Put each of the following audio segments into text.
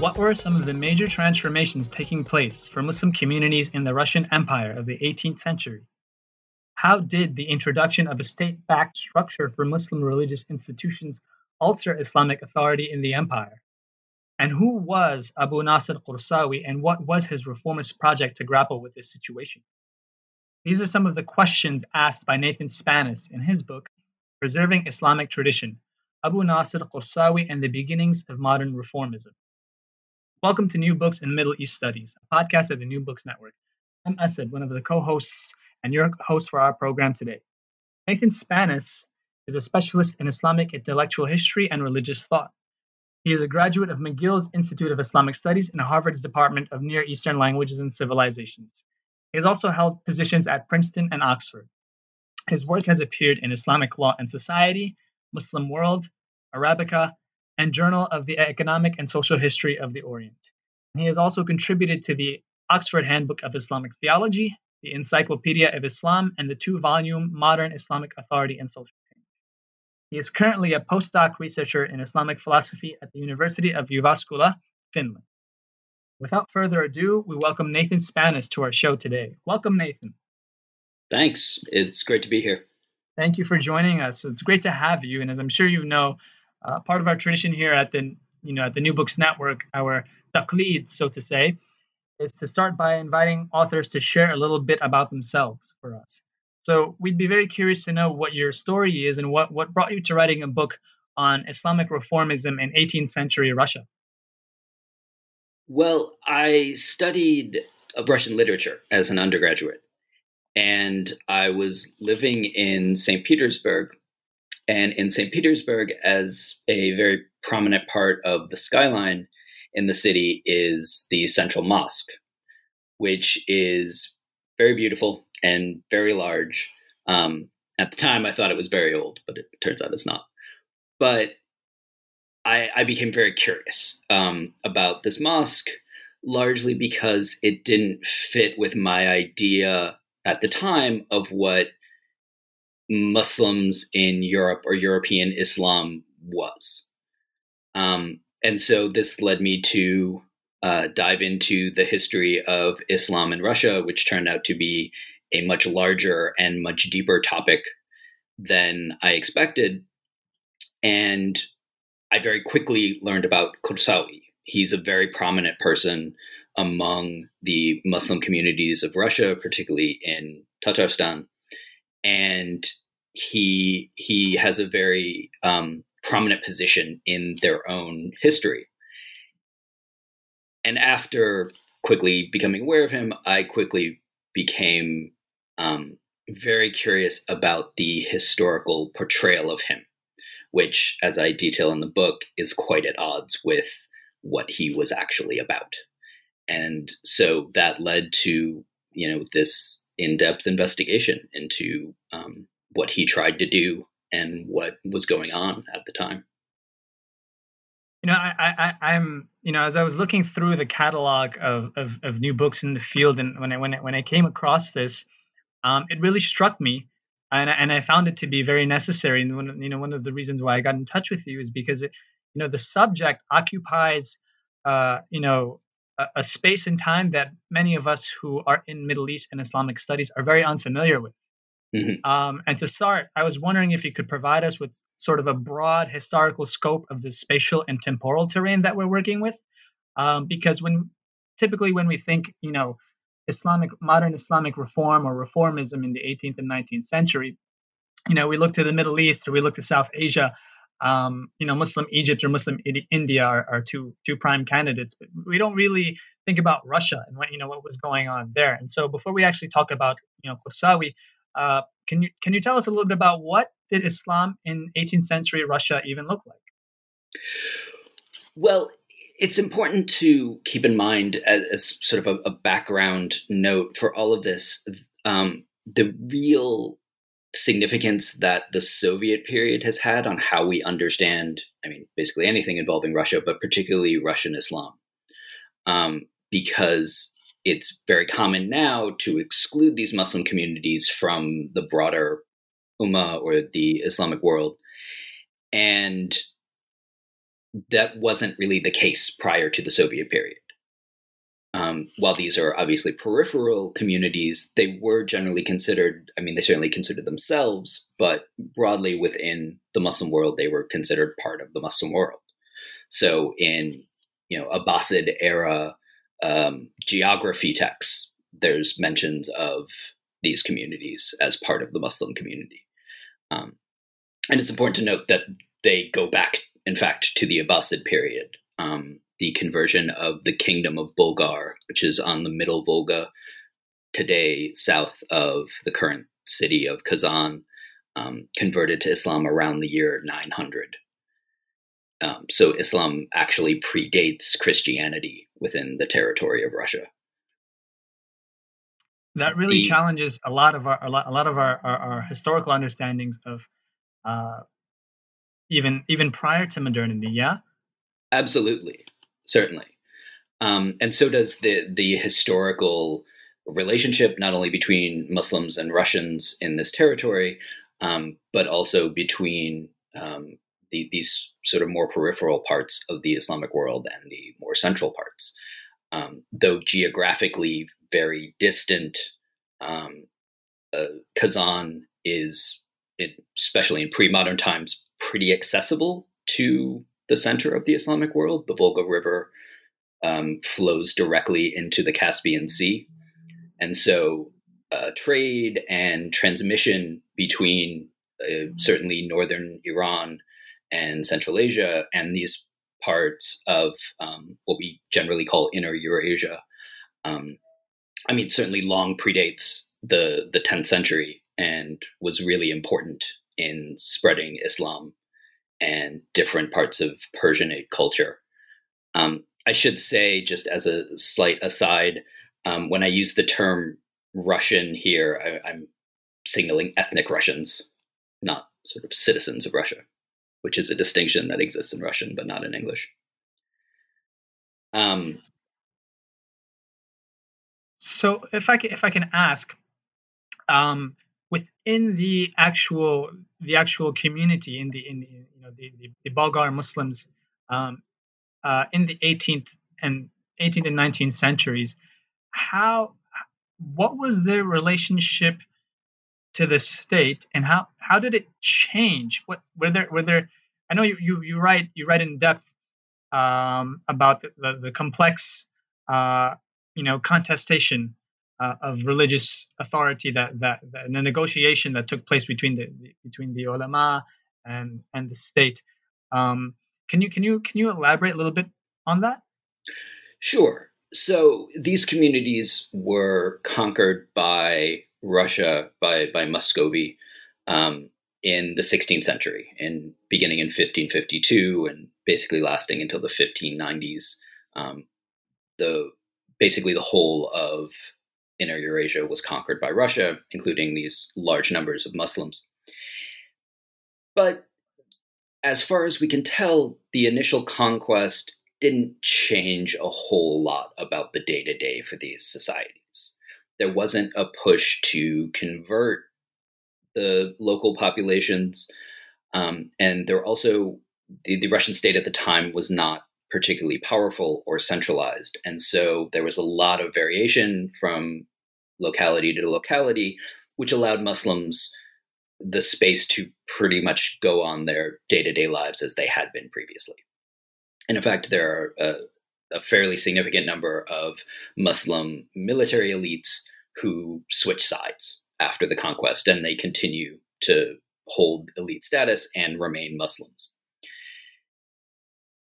What were some of the major transformations taking place for Muslim communities in the Russian Empire of the 18th century? How did the introduction of a state backed structure for Muslim religious institutions alter Islamic authority in the empire? And who was Abu Nasr Qursawi and what was his reformist project to grapple with this situation? These are some of the questions asked by Nathan Spannaus in his book, Preserving Islamic Tradition Abu Nasr Qursawi and the Beginnings of Modern Reformism. Welcome to New Books in Middle East Studies, a podcast of the New Books Network. I'm Asad, one of the co hosts and your host for our program today. Nathan Spannaus is a specialist in Islamic intellectual history and religious thought. He is a graduate of McGill's Institute of Islamic Studies and Harvard's Department of Near Eastern Languages and Civilizations. He has also held positions at Princeton and Oxford. His work has appeared in Islamic Law and Society, Muslim World, Arabica, and Journal of the Economic and Social History of the Orient. He has also contributed to the Oxford Handbook of Islamic Theology, the Encyclopedia of Islam, and the two volume Modern Islamic Authority and Social Change. He is currently a postdoc researcher in Islamic philosophy at the University of Jyväskylä, Finland. Without further ado, we welcome Nathan Spannaus to our show today. Welcome, Nathan. Thanks. It's great to be here. Thank you for joining us. It's great to have you. And as I'm sure you know, uh, part of our tradition here at the you know at the New Books Network, our taqlid, so to say, is to start by inviting authors to share a little bit about themselves for us. So we'd be very curious to know what your story is and what what brought you to writing a book on Islamic reformism in 18th century Russia. Well, I studied Russian literature as an undergraduate, and I was living in St. Petersburg and in St. Petersburg, as a very prominent part of the skyline in the city, is the Central Mosque, which is very beautiful and very large. Um, at the time, I thought it was very old, but it turns out it's not. But I, I became very curious um, about this mosque, largely because it didn't fit with my idea at the time of what Muslims in Europe or European Islam was. Um, and so this led me to uh, dive into the history of Islam in Russia, which turned out to be a much larger and much deeper topic than I expected. And I very quickly learned about Qursawi. He's a very prominent person among the Muslim communities of Russia, particularly in Tatarstan. And he he has a very um, prominent position in their own history. And after quickly becoming aware of him, I quickly became um, very curious about the historical portrayal of him, which, as I detail in the book, is quite at odds with what he was actually about. And so that led to you know this in-depth investigation into um, what he tried to do and what was going on at the time. You know, I, I, I'm, you know, as I was looking through the catalog of, of, of new books in the field, and when I when I, when I came across this, um, it really struck me, and I, and I found it to be very necessary. And one, you know, one of the reasons why I got in touch with you is because it, you know, the subject occupies, uh, you know, a, a space and time that many of us who are in Middle East and Islamic studies are very unfamiliar with. Mm-hmm. Um, and to start, I was wondering if you could provide us with sort of a broad historical scope of the spatial and temporal terrain that we're working with, um, because when typically when we think, you know, Islamic modern Islamic reform or reformism in the 18th and 19th century, you know, we look to the Middle East or we look to South Asia. Um, you know, Muslim Egypt or Muslim India are, are two two prime candidates, but we don't really think about Russia and what you know what was going on there. And so, before we actually talk about you know Qursawi, uh, can you can you tell us a little bit about what did Islam in 18th century Russia even look like? Well, it's important to keep in mind as, as sort of a, a, background note for all of this um, the real significance that the Soviet period has had on how we understand, I mean, basically anything involving Russia, but particularly Russian Islam. Um, because it's very common now to exclude these Muslim communities from the broader Ummah or the Islamic world. And that wasn't really the case prior to the Soviet period. Um, while these are obviously peripheral communities, they were generally considered, I mean, they certainly considered themselves, but broadly within the Muslim world, they were considered part of the Muslim world. So in, you know, Abbasid era um, geography texts, there's mentions of these communities as part of the Muslim community. Um, and it's important to note that they go back, in fact, to the Abbasid period. Um, the conversion of the kingdom of Bulgar, which is on the middle Volga, today south of the current city of Kazan, um, converted to Islam around the year 900. Um, so Islam actually predates Christianity within the territory of Russia. That really the, challenges a lot of our a lot, a lot of our, our, our historical understandings of uh, even even prior to modernity. Yeah, absolutely, certainly, um, and so does the the historical relationship not only between Muslims and Russians in this territory, um, but also between um, the, these sort of more peripheral parts of the Islamic world and the more central parts. Um, though geographically very distant, um, uh, Kazan is, it, especially in pre-modern times, pretty accessible to the center of the Islamic world. The Volga River um, flows directly into the Caspian Sea, and so uh, trade and transmission between uh, certainly northern Iran and Central Asia and these parts of um, what we generally call Inner Eurasia. Um, I mean, certainly long predates the the 10th century and was really important in spreading Islam and different parts of Persianate culture. Um, I should say, just as a slight aside, um, when I use the term Russian here, I, I'm signaling ethnic Russians, not sort of citizens of Russia which is a distinction that exists in Russian but not in English. Um, so if I can, if I can ask, um, within the actual the actual community in the in you know the, the, the Bulgar Muslims um, uh, in the 18th and 18th and 19th centuries, how what was their relationship to the state and how how did it change? What were there were there i know you you, you write you write in depth um, about the, the, the complex uh, you know contestation uh, of religious authority that, that that and the negotiation that took place between the, the between the ulama and and the state. Um, can you can you can you elaborate a little bit on that? Sure. So these communities were conquered by Russia by by Muscovy um, in the 16th century, and beginning in 1552 and basically lasting until the 1590s. Um, the basically the whole of Inner Eurasia was conquered by Russia, including these large numbers of Muslims. But as far as we can tell, the initial conquest didn't change a whole lot about the day to day for these societies there wasn't a push to convert the local populations. Um, and there also, the, the Russian state at the time was not particularly powerful or centralized. And so there was a lot of variation from locality to locality which allowed Muslims the space to pretty much go on their day to day lives as they had been previously. And in fact, there are a, a, fairly significant number of Muslim military elites who switch sides after the conquest and they continue to hold elite status and remain Muslims.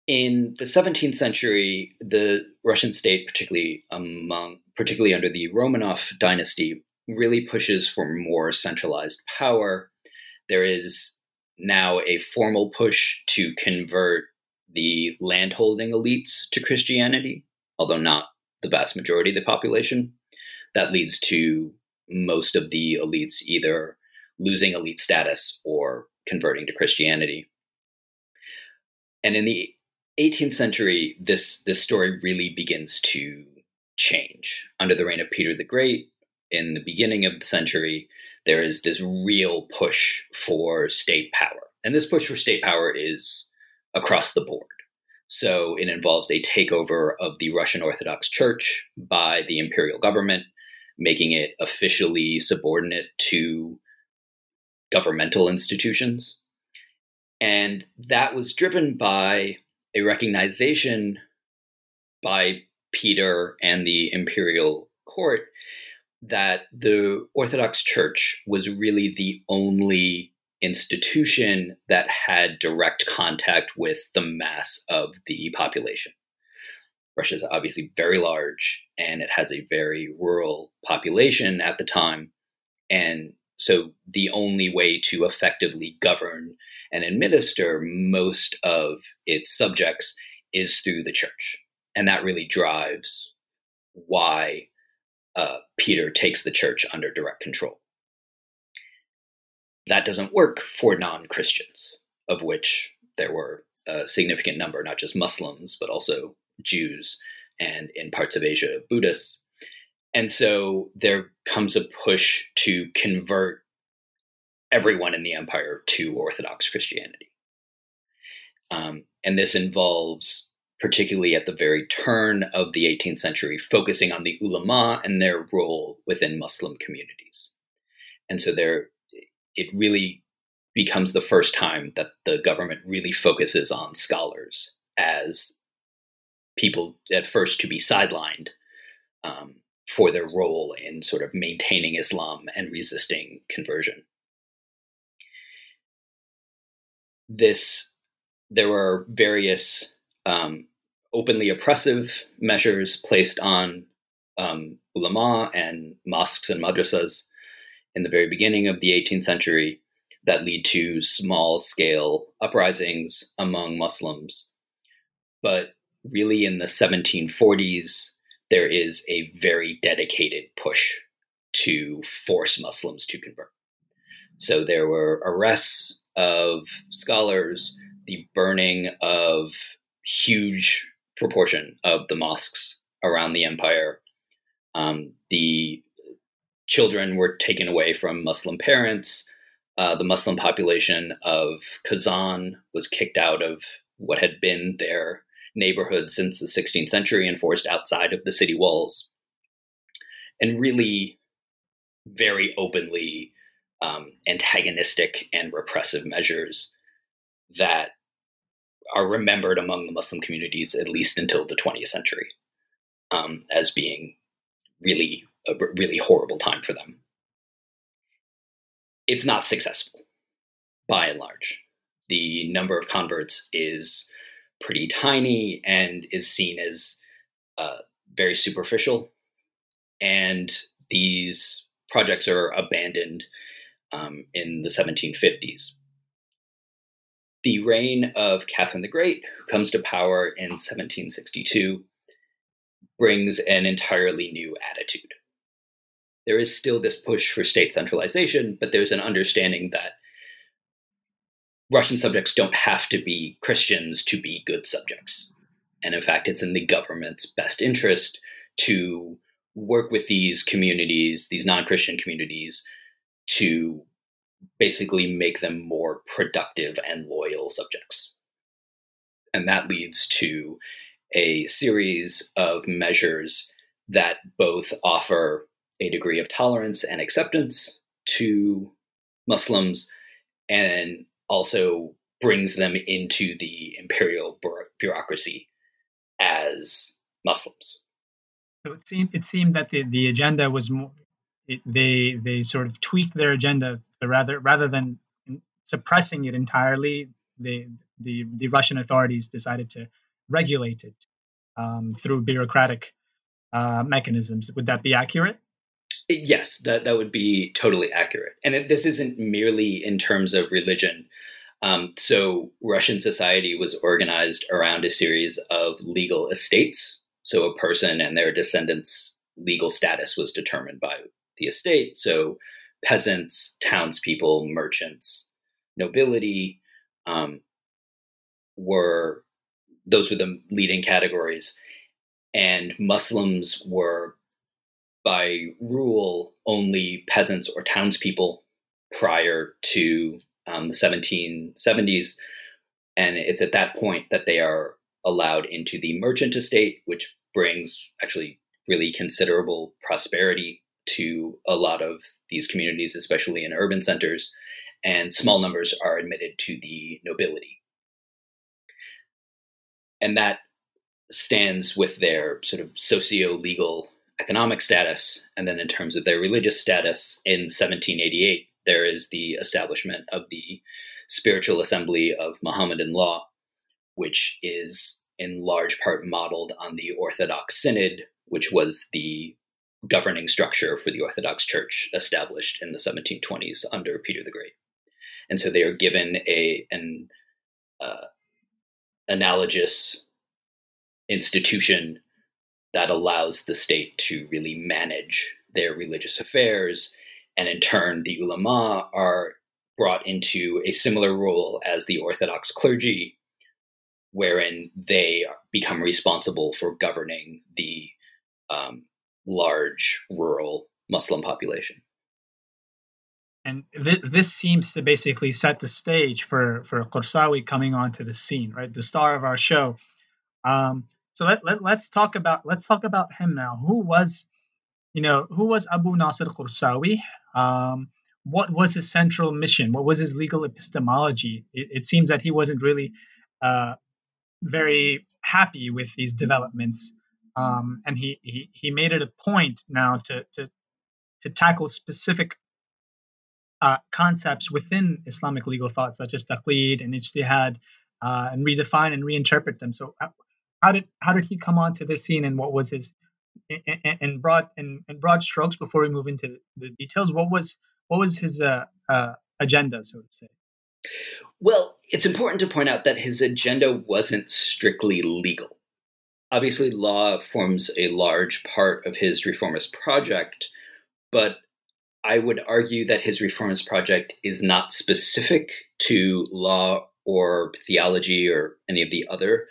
In the 17th century, the Russian state, particularly among, particularly under the Romanov dynasty, really pushes for more centralized power. There is now a formal push to convert the landholding elites to Christianity, although not the vast majority of the population. That leads to most of the elites either losing elite status or converting to Christianity. And in the 18th century, this, this story really begins to change. Under the reign of Peter the Great, in the beginning of the century, there is this real push for state power. And this push for state power is across the board. So it involves a takeover of the Russian Orthodox Church by the imperial government, making it officially subordinate to governmental institutions. And that was driven by a recognition by Peter and the imperial court that the Orthodox Church was really the only institution that had direct contact with the mass of the population. Russia is obviously very large and it has a very rural population at the time. And so the only way to effectively govern and administer most of its subjects is through the church. And that really drives why uh, Peter takes the church under direct control. That doesn't work for non Christians, of which there were a significant number, not just Muslims, but also Jews and in parts of Asia, Buddhists. And so there comes a push to convert everyone in the empire to Orthodox Christianity. Um, and this involves particularly at the very turn of the 18th century, focusing on the ulama and their role within Muslim communities. And so there, it really becomes the first time that the government really focuses on scholars as people at first to be sidelined um, for their role in sort of maintaining Islam and resisting conversion. This, there were various um, openly oppressive measures placed on um, ulama and mosques and madrasas in the very beginning of the 18th century that lead to small scale uprisings among Muslims. But really, in the 1740s, there is a very dedicated push to force Muslims to convert. So there were arrests of scholars, the burning of huge proportion of the mosques around the empire. Um, the children were taken away from Muslim parents. Uh, the Muslim population of Kazan was kicked out of what had been their neighborhood since the 16th century and forced outside of the city walls. And really, very openly um, antagonistic and repressive measures that are remembered among the Muslim communities at least until the 20th century um, as being really a really horrible time for them. It's not successful by and large. The number of converts is pretty tiny and is seen as uh, very superficial. And these projects are abandoned um, in the 1750s the reign of Catherine the Great, who comes to power in 1762, brings an entirely new attitude. There is still this push for state centralization, but there's an understanding that Russian subjects don't have to be Christians to be good subjects. And in fact, it's in the government's best interest to work with these communities, these non Christian communities, to basically make them more productive and loyal subjects. And that leads to a series of measures that both offer a degree of tolerance and acceptance to Muslims and also brings them into the imperial bureaucracy as Muslims. So it seemed it seemed that the, the agenda was more, it, they they sort of tweaked their agenda rather rather than suppressing it entirely. They, the the Russian authorities decided to regulate it um, through bureaucratic uh, mechanisms. Would that be accurate? Yes, that that would be totally accurate. And it, this isn't merely in terms of religion. Um, so Russian society was organized around a series of legal estates. So a person and their descendants' legal status was determined by the estate. So peasants, townspeople, merchants, nobility um, were those were the leading categories, and Muslims were by rule only peasants or townspeople prior to um, the 1770s. And it's at that point that they are allowed into the merchant estate, which brings actually really considerable prosperity to a lot of these communities, especially in urban centers. And small numbers are admitted to the nobility. And that stands with their sort of socio legal economic status. And then in terms of their religious status, in 1788, there is the establishment of the Spiritual Assembly of Mohammedan Law, which is in large part modeled on the Orthodox Synod, which was the governing structure for the Orthodox Church established in the 1720s under Peter the Great. And so they are given a an uh, analogous institution that allows the state to really manage their religious affairs and in turn, the ulama are brought into a similar role as the Orthodox clergy, wherein they become responsible for governing the um, large rural Muslim population. And th- this seems to basically set the stage for for Qursawi coming onto the scene, right? The star of our show. Um, so let, let let's talk about let's talk about him now. Who was, you know, who was Abu Nasr Qursawi? Um, what was his central mission? What was his legal epistemology? It, it seems that he wasn't really uh, very happy with these developments, um, and he, he he made it a point now to to to tackle specific uh, concepts within Islamic legal thought, such as taqlid and ijtihad, uh, and redefine and reinterpret them. So, uh, how did how did he come onto this scene, and what was his in broad in, broad strokes before we move into the details what was what was his uh, uh, agenda so to say? Well it's important to point out that his agenda wasn't strictly legal. Obviously law forms a large part of his reformist project but i would argue that his reformist project is not specific to law or theology or any of the other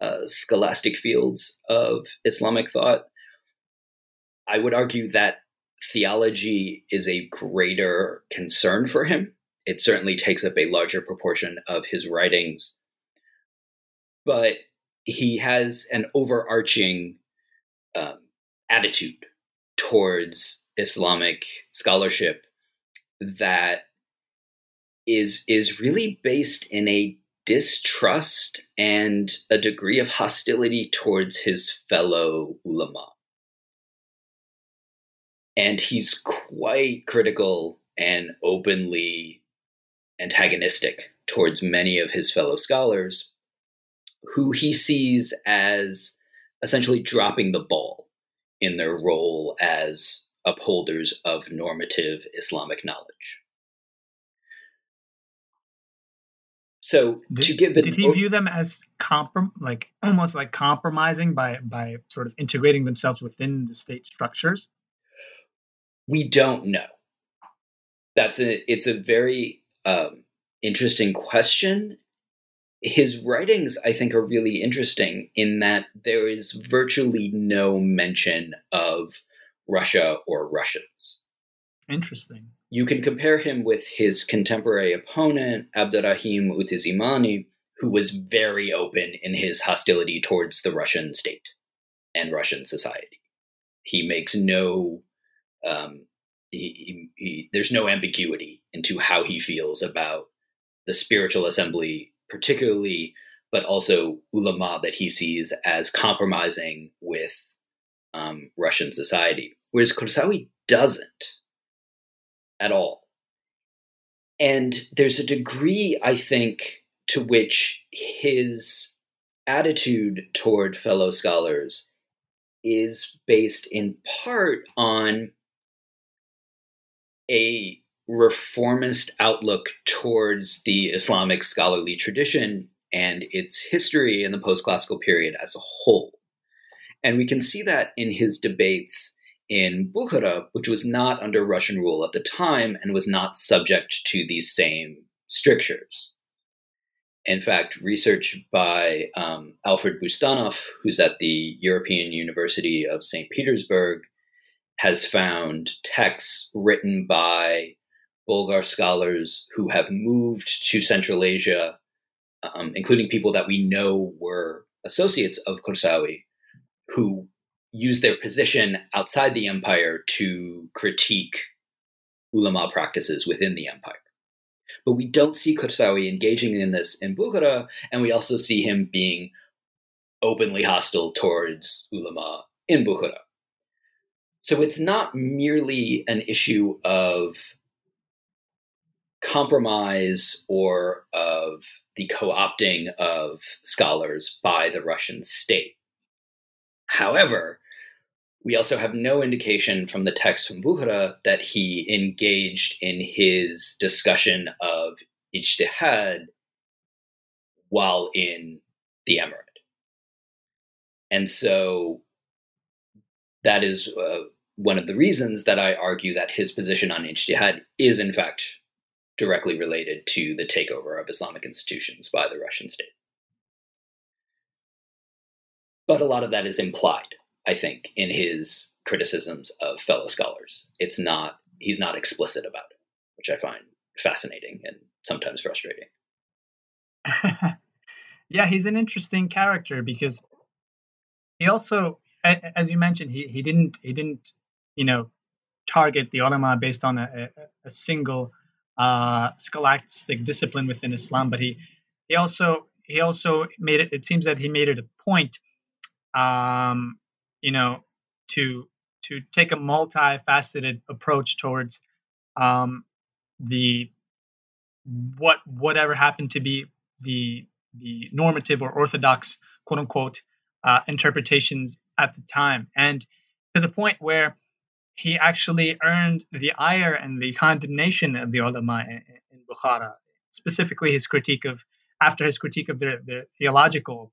uh, scholastic fields of Islamic thought. I would argue that theology is a greater concern for him. It certainly takes up a larger proportion of his writings. But he has an overarching um, attitude towards Islamic scholarship that is is really based in a distrust and a degree of hostility towards his fellow ulama and he's quite critical and openly antagonistic towards many of his fellow scholars who he sees as essentially dropping the ball in their role as upholders of normative Islamic knowledge. So did, to give did he view them as comprom like almost like compromising by by sort of integrating themselves within the state structures? We don't know. That's a it's a very um, interesting question. His writings, I think, are really interesting in that there is virtually no mention of Russia or Russians. Interesting. You can compare him with his contemporary opponent, Abdurrahim Utizimani, who was very open in his hostility towards the Russian state and Russian society. He makes no um, he, he, there's no ambiguity into how he feels about the spiritual assembly, particularly, but also ulama that he sees as compromising with um, Russian society, whereas Qursawi doesn't at all. And there's a degree, I think, to which his attitude toward fellow scholars is based in part on a reformist outlook towards the Islamic scholarly tradition and its history in the post classical period as a whole. And we can see that in his debates in Bukhara, which was not under Russian rule at the time and was not subject to these same strictures. In fact, research by um, Alfrid Bustanov, who's at the European University of St. Petersburg, has found texts written by Bulgar scholars who have moved to Central Asia, um, including people that we know were associates of Qursawi, who use their position outside the empire to critique ulama practices within the empire. But we don't see Qursawi engaging in this in Bukhara, and we also see him being openly hostile towards ulama in Bukhara. So it's not merely an issue of compromise or of the co opting of scholars by the Russian state. However, we also have no indication from the text from Bukhara that he engaged in his discussion of ijtihad while in the emirate. And so that is uh, one of the reasons that I argue that his position on ijtihad is, in fact, directly related to the takeover of Islamic institutions by the Russian state. But a lot of that is implied I think, in his criticisms of fellow scholars. It's not, he's not explicit about it, which I find fascinating and sometimes frustrating. yeah, he's an interesting character because he also, as you mentioned, he, he didn't, he didn't, you know, target the ulama based on a, a, single uh, scholastic discipline within Islam, but he, he also, he also made it, it seems that he made it a point um, you know, to to take a multifaceted approach towards um, the what whatever happened to be the the normative or orthodox quote unquote uh, interpretations at the time, and to the point where he actually earned the ire and the condemnation of the ulama in, in Bukhara, specifically his critique of after his critique of their, their theological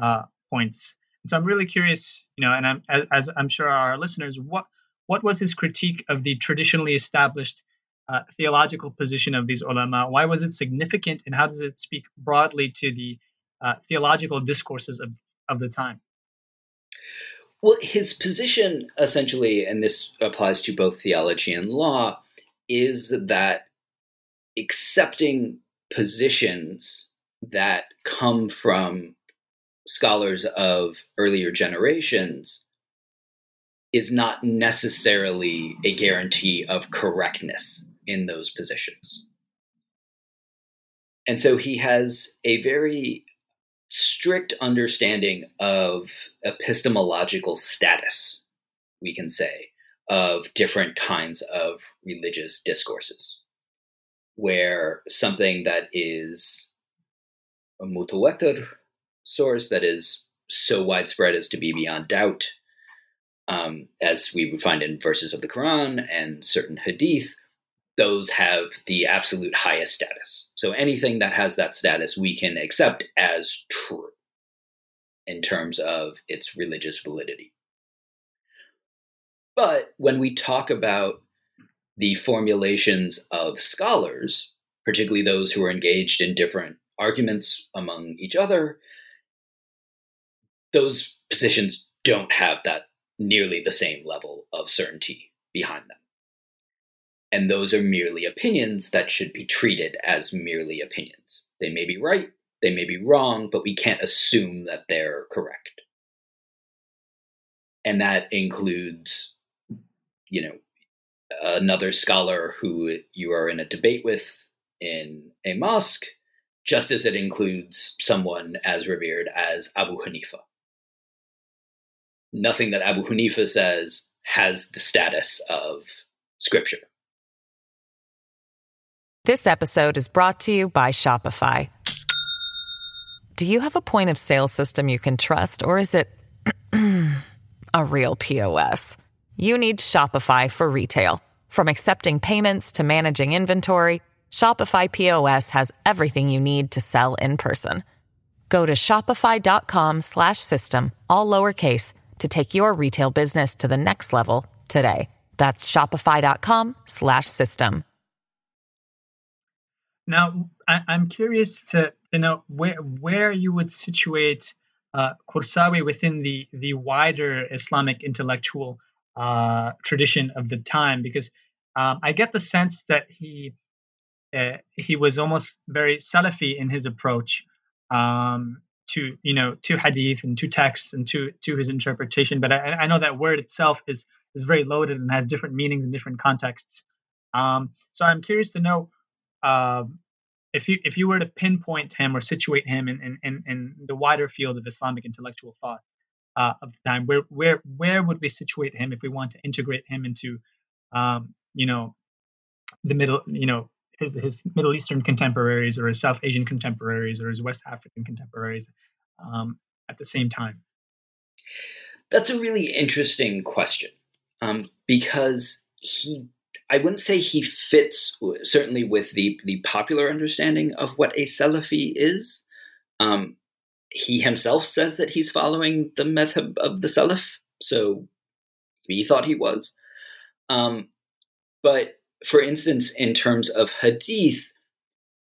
uh, points so I'm really curious, you know, and I'm as, as I'm sure our listeners, what what was his critique of the traditionally established uh, theological position of these ulama? Why was it significant, and how does it speak broadly to the uh, theological discourses of, of the time? Well, his position essentially, and this applies to both theology and law, is that accepting positions that come from scholars of earlier generations is not necessarily a guarantee of correctness in those positions. And so he has a very strict understanding of epistemological status, we can say, of different kinds of religious discourses, where something that is mutawatir source that is so widespread as to be beyond doubt, um, as we would find in verses of the Quran and certain hadith, those have the absolute highest status. So anything that has that status, we can accept as true in terms of its religious validity. But when we talk about the formulations of scholars, particularly those who are engaged in different arguments among each other, those positions don't have that nearly the same level of certainty behind them. And those are merely opinions that should be treated as merely opinions. They may be right, they may be wrong, but we can't assume that they're correct. And that includes, you know, another scholar who you are in a debate with in a mosque, just as it includes someone as revered as Abu Hanifa. Nothing that Abu Hanifa says has the status of scripture. This episode is brought to you by Shopify. Do you have a point of sale system you can trust, or is it a real POS? You need Shopify for retail. From accepting payments to managing inventory, Shopify POS has everything you need to sell in person. Go to shopify.com/system all lowercase to take your retail business to the next level today. That's shopify.com slash system. Now, I, am curious to, you know where where you would situate uh, Qursawi within the the wider Islamic intellectual uh, tradition of the time, because um, I get the sense that he uh, he was almost very Salafi in his approach um, to you know to hadith and to texts and to to his interpretation. But I, I, know that word itself is is very loaded and has different meanings in different contexts. Um, so I'm curious to know uh, if you if you were to pinpoint him or situate him in in, in, in the wider field of Islamic intellectual thought uh, of the time, where where where would we situate him if we want to integrate him into um, you know the middle you know his his Middle Eastern contemporaries or his South Asian contemporaries or his West African contemporaries um, at the same time? That's a really interesting question um, because he I wouldn't say he fits certainly with the the popular understanding of what a Salafi is. Um, he himself says that he's following the method of the Salaf, so he thought he was. Um, but for instance, in terms of Hadith,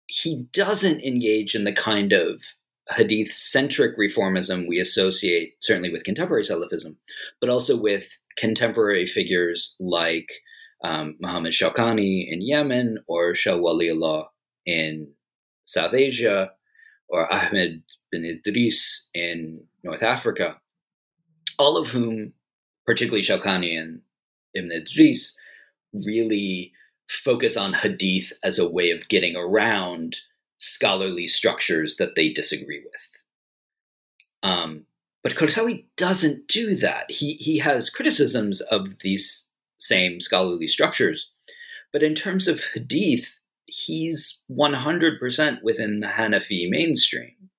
he doesn't engage in the kind of Hadith centric reformism we associate certainly with contemporary Salafism, but also with contemporary figures like um, Muhammad Shawkani in Yemen or Shah in South Asia or Ahmed bin Idris in North Africa, all of whom, particularly Shawkani and Ibn Idris, really focus on hadith as a way of getting around scholarly structures that they disagree with. Um, but Qursawi doesn't do that. He he has criticisms of these same scholarly structures, but in terms of hadith, he's 100% within the Hanafi mainstream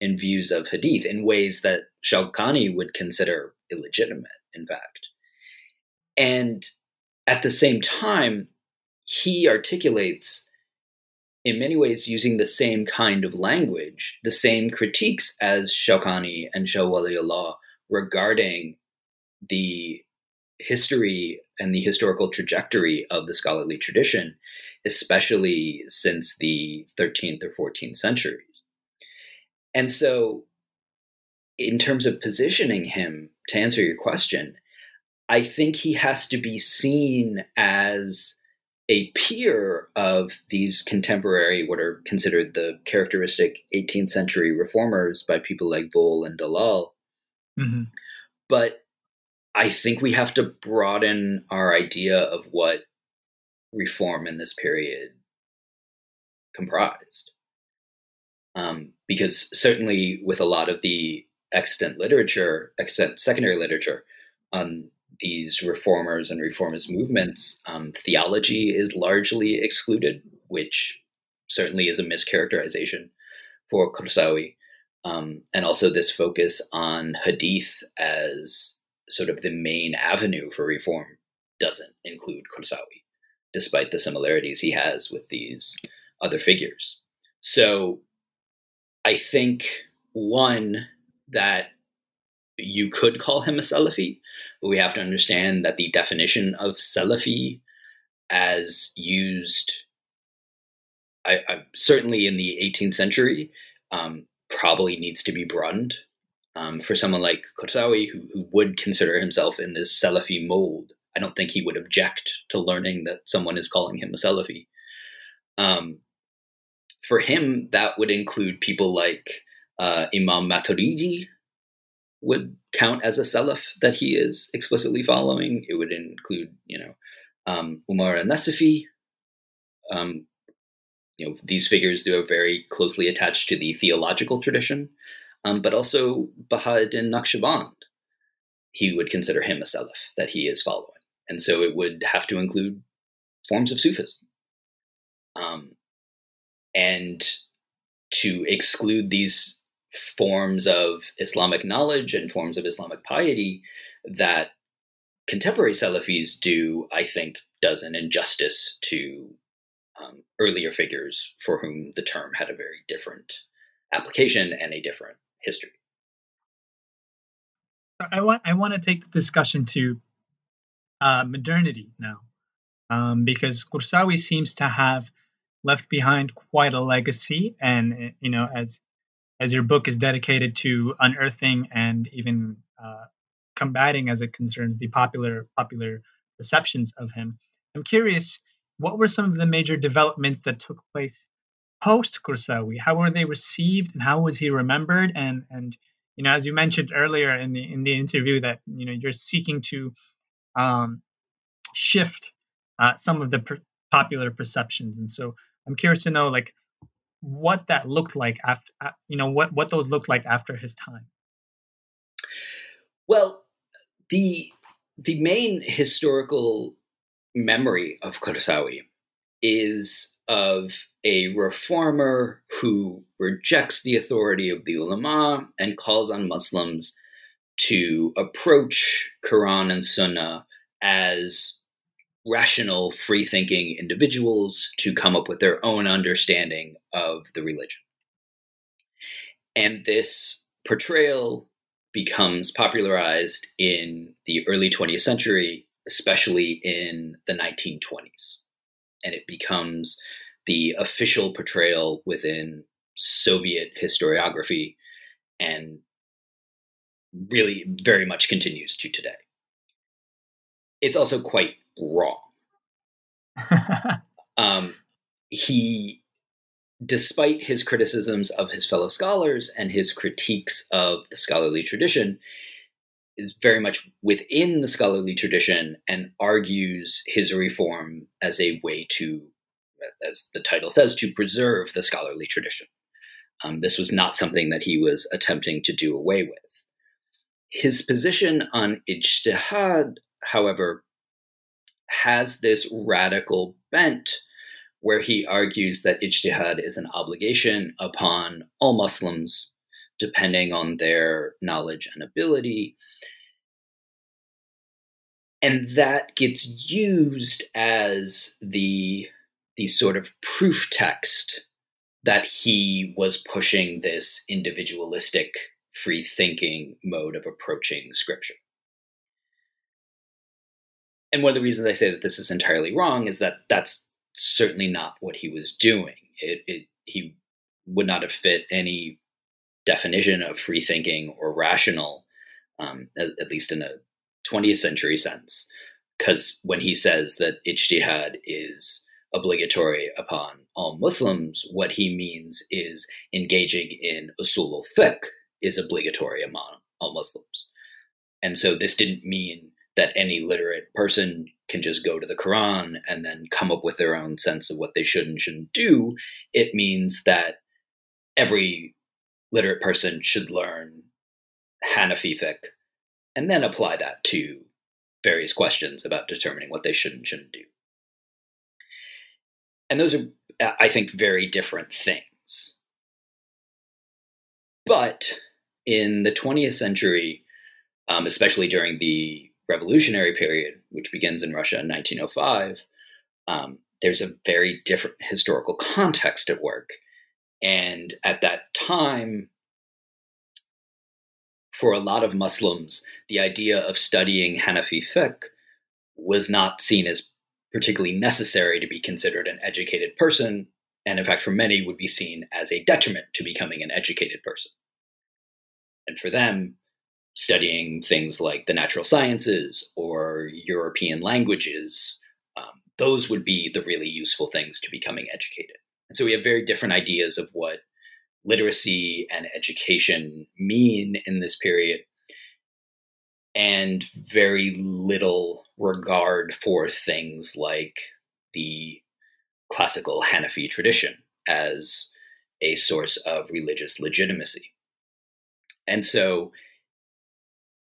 in views of hadith in ways that Shawkani would consider illegitimate, in fact. And at the same time, he articulates in many ways using the same kind of language, the same critiques as Shawkani and Shah Waliullah regarding the history and the historical trajectory of the scholarly tradition, especially since the 13th or 14th centuries. And so, in terms of positioning him, to answer your question, I think he has to be seen as a peer of these contemporary, what are considered the characteristic 18th century reformers by people like Voll and Dallal. Mm-hmm. But I think we have to broaden our idea of what reform in this period comprised. Um, because certainly with a lot of the extant literature, extant secondary literature on these reformers and reformist movements, um, theology is largely excluded, which certainly is a mischaracterization for Qursawi. Um, and also this focus on hadith as sort of the main avenue for reform doesn't include Qursawi, despite the similarities he has with these other figures. So I think one that you could call him a Salafi, but we have to understand that the definition of Salafi as used I, I, certainly in the 18th century um, probably needs to be broadened. Um, for someone like Qursawi, who, who would consider himself in this Salafi mold, I don't think he would object to learning that someone is calling him a Salafi. Um, for him, that would include people like uh, Imam Maturidi, would count as a Salaf that he is explicitly following. It would include, you know, um, Umar Nasafi. Um, you know, these figures do are very closely attached to the theological tradition, um, but also Baha'u'ddin Naqshband. He would consider him a Salaf that he is following. And so it would have to include forms of Sufism. Um, and to exclude these forms of Islamic knowledge and forms of Islamic piety that contemporary Salafis do, I think, does an injustice to um, earlier figures for whom the term had a very different application and a different history. I want I want to take the discussion to uh, modernity now, um, because Qursawi seems to have left behind quite a legacy, and you know, as as your book is dedicated to unearthing and even uh, combating, as it concerns the popular popular perceptions of him. I'm curious, what were some of the major developments that took place post Qursawi? How were they received, and how was he remembered? And and you know, as you mentioned earlier in the in the interview, that you know you're seeking to um, shift uh, some of the per- popular perceptions, and so I'm curious to know like what that looked like after you know what what those looked like after his time. Well, the the main historical memory of Qursawi is of a reformer who rejects the authority of the ulama and calls on Muslims to approach Quran and Sunnah as rational, free thinking individuals to come up with their own understanding of the religion. And this portrayal becomes popularized in the early 20th century, especially in the 1920s. And it becomes the official portrayal within Soviet historiography and really very much continues to today. It's also quite wrong. um, he, despite his criticisms of his fellow scholars and his critiques of the scholarly tradition, is very much within the scholarly tradition and argues his reform as a way to, as the title says, to preserve the scholarly tradition. Um, this was not something that he was attempting to do away with. His position on ijtihad, however, has this radical bent where he argues that ijtihad is an obligation upon all Muslims, depending on their knowledge and ability. And that gets used as the, the sort of proof text that he was pushing this individualistic, free thinking mode of approaching scripture. And one of the reasons I say that this is entirely wrong is that that's certainly not what he was doing. It, it he would not have fit any definition of free thinking or rational, um, at, at, least in a 20th century sense. Because when he says that ijtihad is obligatory upon all Muslims, what he means is engaging in usul al-fiqh is obligatory among all Muslims. And so this didn't mean that any literate person can just go to the Quran and then come up with their own sense of what they should and shouldn't do. It means that every literate person should learn Hanafi and then apply that to various questions about determining what they should and shouldn't do. And those are, I think, very different things. But in the 20th century, um, especially during the revolutionary period, which begins in Russia in 1905, um, there's a very different historical context at work. And at that time, for a lot of Muslims, the idea of studying Hanafi fiqh was not seen as particularly necessary to be considered an educated person, and in fact, for many, would be seen as a detriment to becoming an educated person. And for them, studying things like the natural sciences or European languages, um, those would be the really useful things to becoming educated. And so we have very different ideas of what literacy and education mean in this period. and very little regard for things like the classical Hanafi tradition as a source of religious legitimacy. And so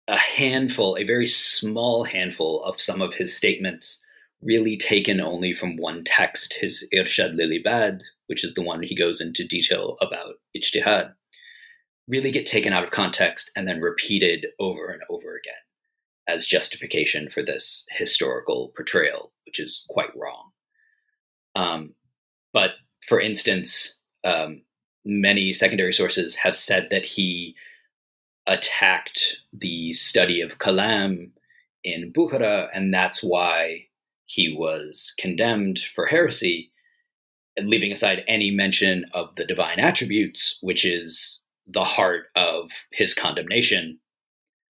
a handful, a very small handful of some of his statements, really taken only from one text, his Irshad Lilibad, which is the one he goes into detail about ijtihad, really get taken out of context and then repeated over and over again as justification for this historical portrayal, which is quite wrong. Um, but for instance, um, many secondary sources have said that he attacked the study of Kalam in Bukhara, and that's why he was condemned for heresy, leaving aside any mention of the divine attributes, which is the heart of his condemnation.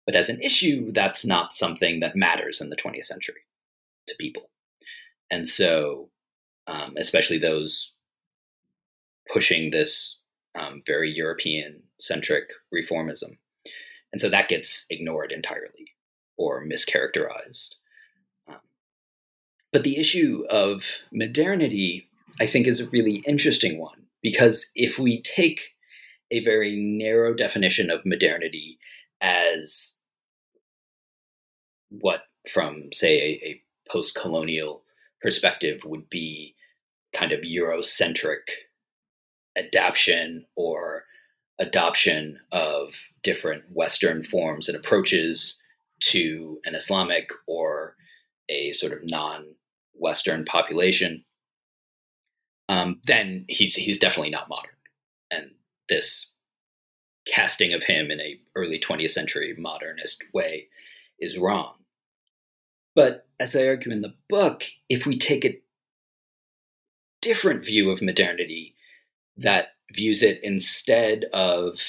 But as an issue, that's not something that matters in the 20th century to people. And so, um, especially those pushing this um, very European centric reformism. And so that gets ignored entirely or mischaracterized. Um, but the issue of modernity, I think, is a really interesting one because if we take a very narrow definition of modernity as what, from, say, a, a post colonial perspective, would be kind of Eurocentric adaptation or adoption of different Western forms and approaches to an Islamic or a sort of non-Western population, um, then he's he's definitely not modern. And this casting of him in a early 20th century modernist way is wrong. But as I argue in the book, if we take a different view of modernity that views it instead of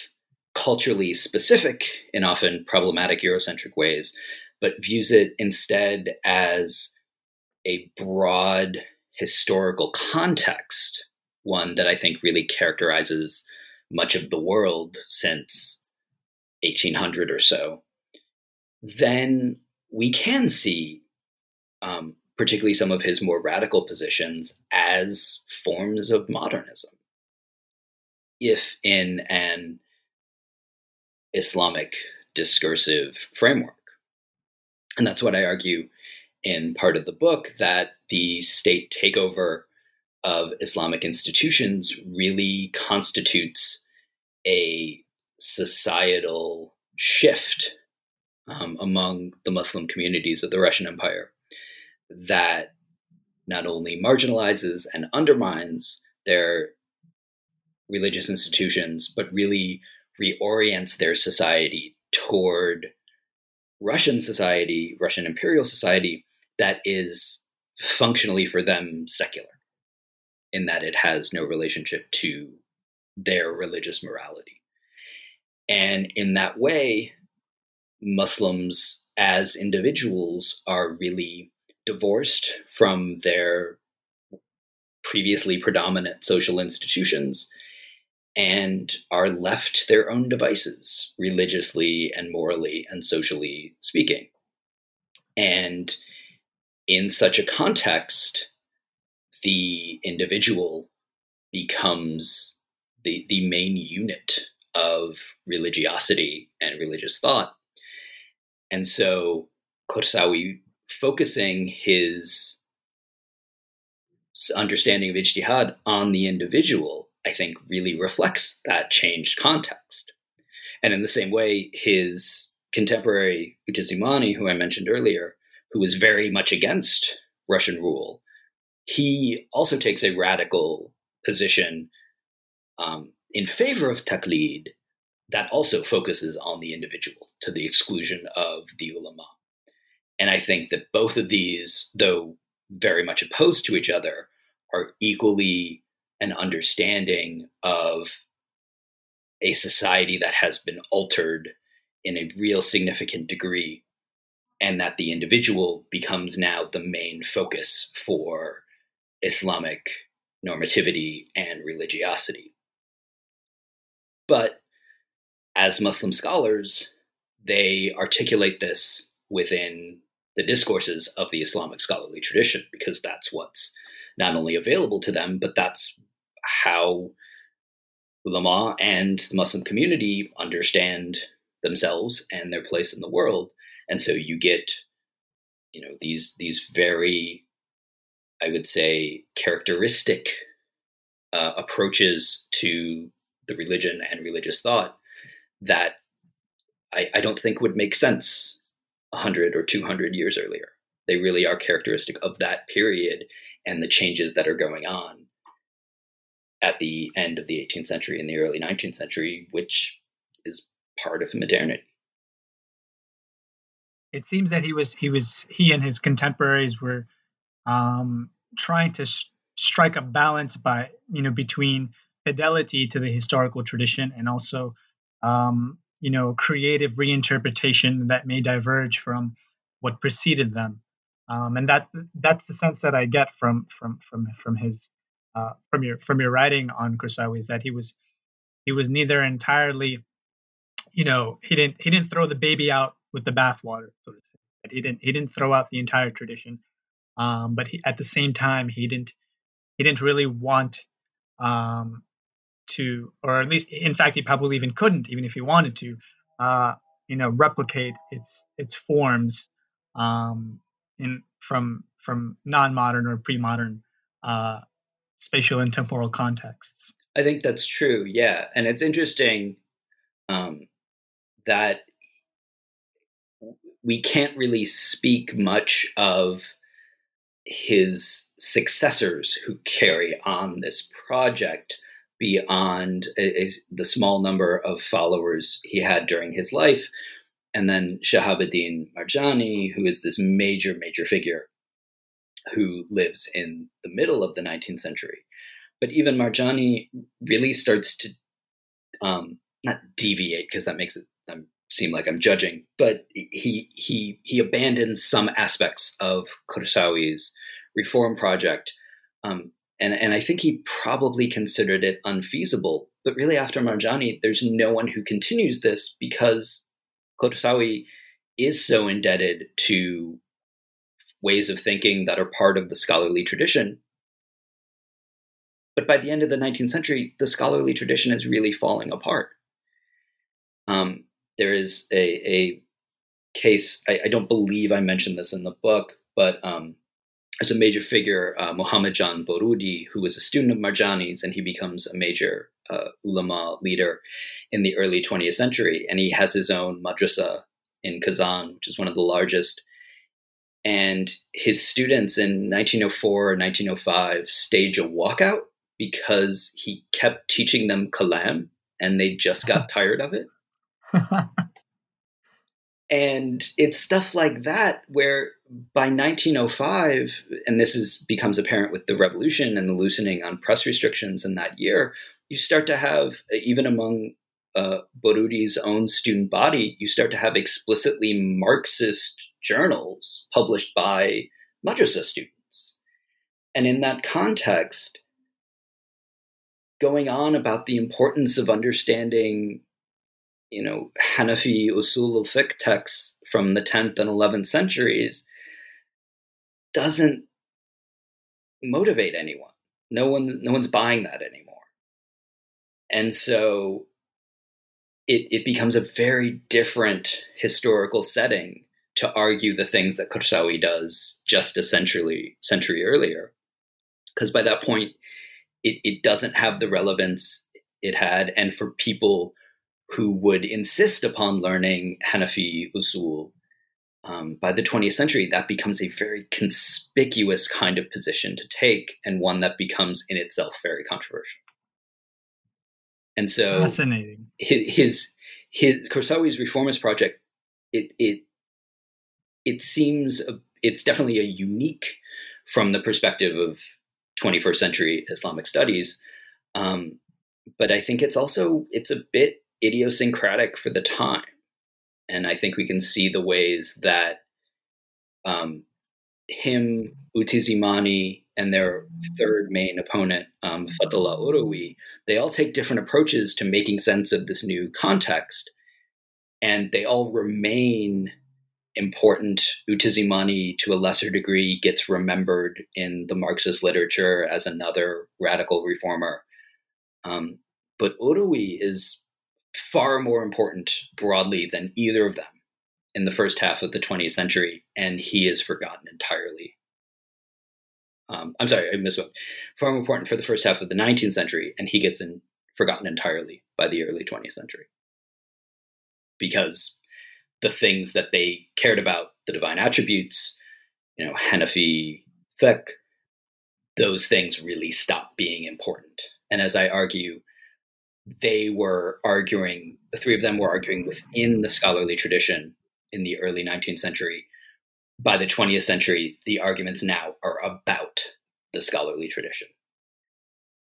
culturally specific and often problematic Eurocentric ways, but views it instead as a broad historical context, one that I think really characterizes much of the world since 1800 or so, then we can see, um, particularly some of his more radical positions, as forms of modernism if in an Islamic discursive framework. And that's what I argue in part of the book that the state takeover of Islamic institutions really constitutes a societal shift um, among the Muslim communities of the Russian Empire that not only marginalizes and undermines their religious institutions, but really reorients their society toward Russian society, Russian imperial society, that is functionally for them secular, in that it has no relationship to their religious morality. And in that way, Muslims as individuals are really divorced from their previously predominant social institutions and are left to their own devices, religiously and morally and socially speaking. And in such a context, the individual becomes the, the main unit of religiosity and religious thought. And so Qursawi focusing his understanding of ijtihad on the individual I think, really reflects that changed context. And in the same way, his contemporary Utizimani, who I mentioned earlier, who was very much against Russian rule, he also takes a radical position um, in favor of taqlid that also focuses on the individual to the exclusion of the ulama. And I think that both of these, though very much opposed to each other, are equally an understanding of a society that has been altered in a real significant degree, and that the individual becomes now the main focus for Islamic normativity and religiosity. But as Muslim scholars, they articulate this within the discourses of the Islamic scholarly tradition because that's what's not only available to them, but that's how ulama and the Muslim community understand themselves and their place in the world. And so you get, you know, these these very, I would say, characteristic uh, approaches to the religion and religious thought that I, I don't think would make sense 100 or 200 years earlier. They really are characteristic of that period and the changes that are going on at the end of the 18th century and the early 19th century, which is part of modernity. It seems that he was he was he and his contemporaries were um, trying to sh- strike a balance by you know between fidelity to the historical tradition and also um, you know creative reinterpretation that may diverge from what preceded them um, and that that's the sense that I get from from from from his uh, from your from your writing on Qursawi is that he was he was neither entirely you know he didn't he didn't throw the baby out with the bathwater so to say. He didn't he didn't throw out the entire tradition um, but he, at the same time he didn't he didn't really want um, to, or at least, in fact, he probably even couldn't, even if he wanted to, uh, you know, replicate its its forms um, in from from non-modern or pre-modern uh, spatial and temporal contexts. I think that's true. Yeah, and it's interesting um, that we can't really speak much of his successors who carry on this project beyond a, a, the small number of followers he had during his life. And then Shahabuddin Marjani, who is this major, major figure who lives in the middle of the 19th century. But even Marjani really starts to um, not deviate because that makes it um, seem like I'm judging, but he he he abandons some aspects of Qursawi's reform project um, and, and I think he probably considered it unfeasible. But really, after Marjani, there's no one who continues this because Qursawi is so indebted to ways of thinking that are part of the scholarly tradition. But by the end of the 19th century, the scholarly tradition is really falling apart. Um, there is a, a case, I, I, don't believe I mentioned this in the book, but um, as a major figure, uh, Muhammad Jan Borudi, who was a student of Marjani's, and he becomes a major uh, ulama leader in the early 20th century. And he has his own madrasa in Kazan, which is one of the largest. And his students in 1904 or 1905 stage a walkout because he kept teaching them kalam and they just got tired of it. and it's stuff like that where by 1905 and this is becomes apparent with the revolution and the loosening on press restrictions in that year you start to have even among uh, Borudi's own student body you start to have explicitly marxist journals published by madrasa students and in that context going on about the importance of understanding you know, Hanafi usul al-fiqh texts from the 10th and 11th centuries doesn't motivate anyone. No one, no one's buying that anymore. And so it, it becomes a very different historical setting to argue the things that Qursawi does just a century, century earlier. Because by that point, it, it doesn't have the relevance it had. And for people who would insist upon learning Hanafi usul. Um, by the 20th century, that becomes a very conspicuous kind of position to take, and one that becomes in itself very controversial. And so, fascinating. His his, his reformist project, it it it seems it's definitely a unique from the perspective of 21st century Islamic studies. Um, but I think it's also it's a bit idiosyncratic for the time. And I think we can see the ways that um, him, Utizimani, and their third main opponent, um, Fatullah Urawi, they all take different approaches to making sense of this new context. and they all remain important. Utizimani, to a lesser degree, gets remembered in the Marxist literature as another radical reformer. Um, but Orui is far more important broadly than either of them in the first half of the 20th century, and he is forgotten entirely. Um, I'm sorry, I misspoke. Far more important for the first half of the 19th century, and he gets in, forgotten entirely by the early 20th century. Because the things that they cared about, the divine attributes, you know, Hanafi, Fiqh, those things really stopped being important. And as I argue, they were arguing, the three of them were arguing within the scholarly tradition in the early 19th century. By the 20th century, the arguments now are about the scholarly tradition.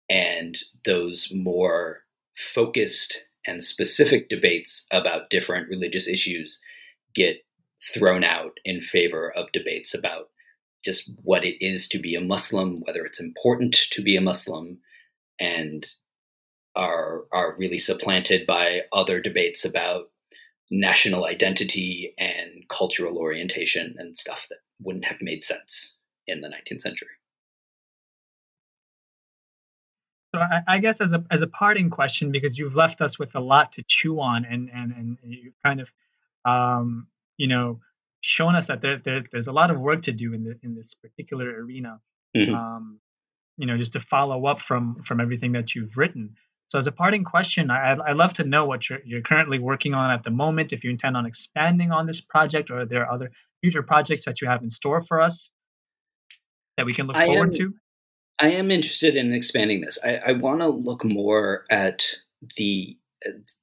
And those more focused and specific debates about different religious issues get thrown out in favor of debates about just what it is to be a Muslim, whether it's important to be a Muslim, and are are really supplanted by other debates about national identity and cultural orientation and stuff that wouldn't have made sense in the 19th century. So I, I, guess as a as a parting question, because you've left us with a lot to chew on, and and and you've kind of, um, you know, shown us that there, there there's a lot of work to do in the in this particular arena. Mm-hmm. Um, you know, just to follow up from from everything that you've written. So, as a parting question, I, I'd love to know what you're, you're currently working on at the moment, if you intend on expanding on this project, or are there other future projects that you have in store for us that we can look I forward am, to? I am interested in expanding this. I, I want to look more at the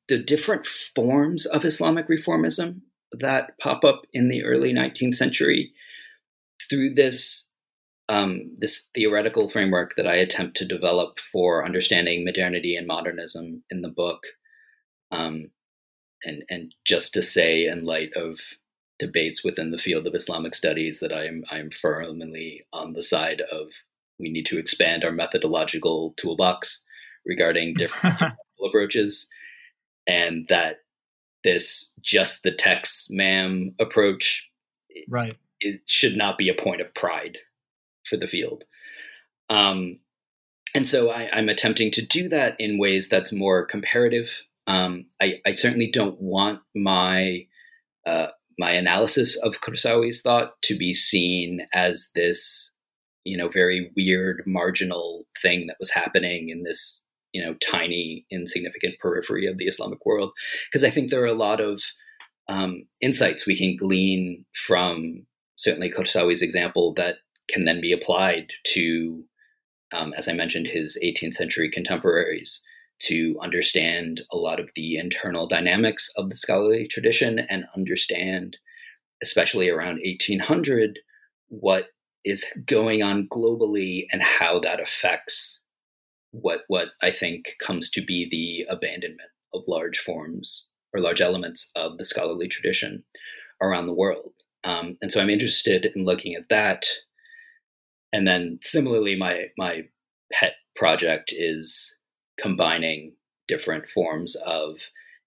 the different forms of Islamic reformism that pop up in the early 19th century through this um, this theoretical framework that I attempt to develop for understanding modernity and modernism in the book, um, and and just to say, in light of debates within the field of Islamic studies, that I am I am firmly on the side of we need to expand our methodological toolbox regarding different approaches, and that this just the text, ma'am approach, right, it should not be a point of pride for the field. Um, and so I, am attempting to do that in ways that's more comparative. Um, I, I, certainly don't want my uh, my analysis of Qursawi's thought to be seen as this, you know, very weird marginal thing that was happening in this, you know, tiny insignificant periphery of the Islamic world. Because I think there are a lot of um, insights we can glean from certainly Qursawi's example that can then be applied to, um, as I mentioned, his 18th century contemporaries to understand a lot of the internal dynamics of the scholarly tradition and understand, especially around 1800, what is going on globally and how that affects what what I think comes to be the abandonment of large forms or large elements of the scholarly tradition around the world. Um, and so I'm interested in looking at that and then similarly my my pet project is combining different forms of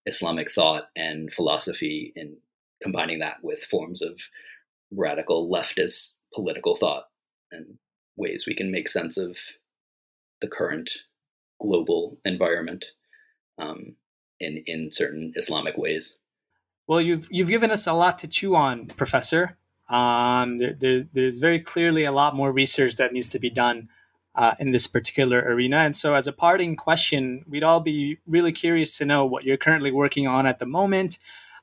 islamic thought and philosophy and combining that with forms of radical leftist political thought and ways we can make sense of the current global environment um, in in certain Islamic ways. Well, you've you've given us a lot to chew on, Professor. Um, there, there, there's very clearly a lot more research that needs to be done uh, in this particular arena. And so, as a parting question, we'd all be really curious to know what you're currently working on at the moment.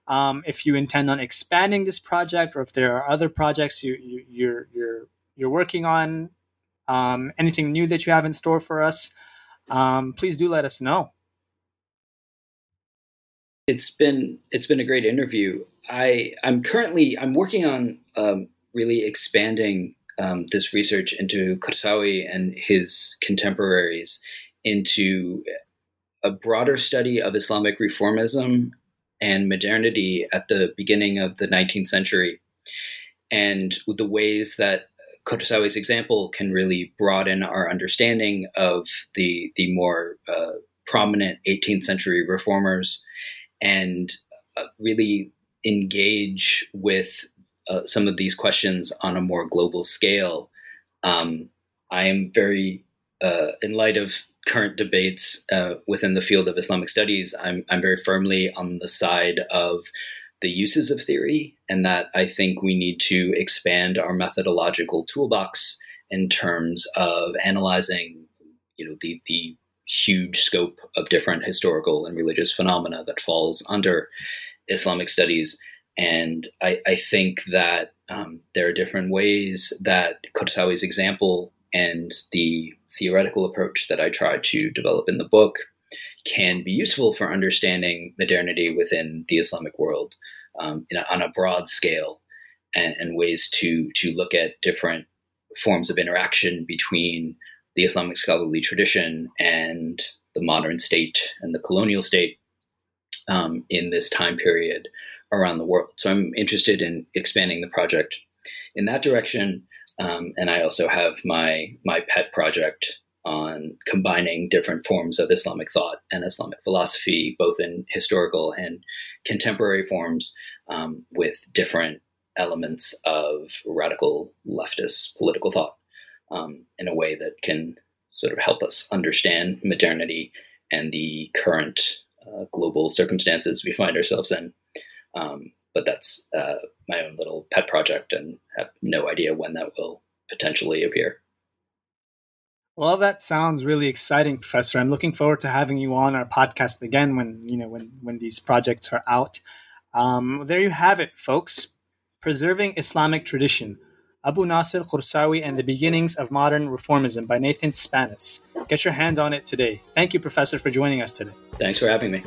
Um, if you intend on expanding this project, or if there are other projects you, you, you're you're you're working on, um, anything new that you have in store for us, um, please do let us know. It's been it's been a great interview. I I'm currently I'm working on um, really expanding um, this research into Qursawi and his contemporaries into a broader study of Islamic reformism and modernity at the beginning of the 19th century, and the ways that Qursawi's example can really broaden our understanding of the the more uh, prominent 18th century reformers and uh, really engage with uh, some of these questions on a more global scale. Um, I am very, uh, in light of current debates uh, within the field of Islamic studies, I'm, I'm very firmly on the side of the uses of theory, and that I think we need to expand our methodological toolbox in terms of analyzing, you know, the the huge scope of different historical and religious phenomena that falls under Islamic studies. And I, I think that um, there are different ways that Qursawi's example and the theoretical approach that I try to develop in the book can be useful for understanding modernity within the Islamic world um, a, on a broad scale and, and, ways to to look at different forms of interaction between the Islamic scholarly tradition and the modern state and the colonial state um, in this time period around the world. So I'm interested in expanding the project in that direction. Um, and I also have my my pet project on combining different forms of Islamic thought and Islamic philosophy, both in historical and contemporary forms, um, with different elements of radical leftist political thought um, in a way that can sort of help us understand modernity and the current uh, global circumstances we find ourselves in. Um, but that's uh, my own little pet project and have no idea when that will potentially appear. Well, that sounds really exciting, Professor. I'm looking forward to having you on our podcast again when you know when when these projects are out. Um, there you have it, folks. Preserving Islamic Tradition, Abu Nasir Qursawi and the Beginnings of Modern Reformism by Nathan Spannaus. Get your hands on it today. Thank you, Professor, for joining us today. Thanks for having me.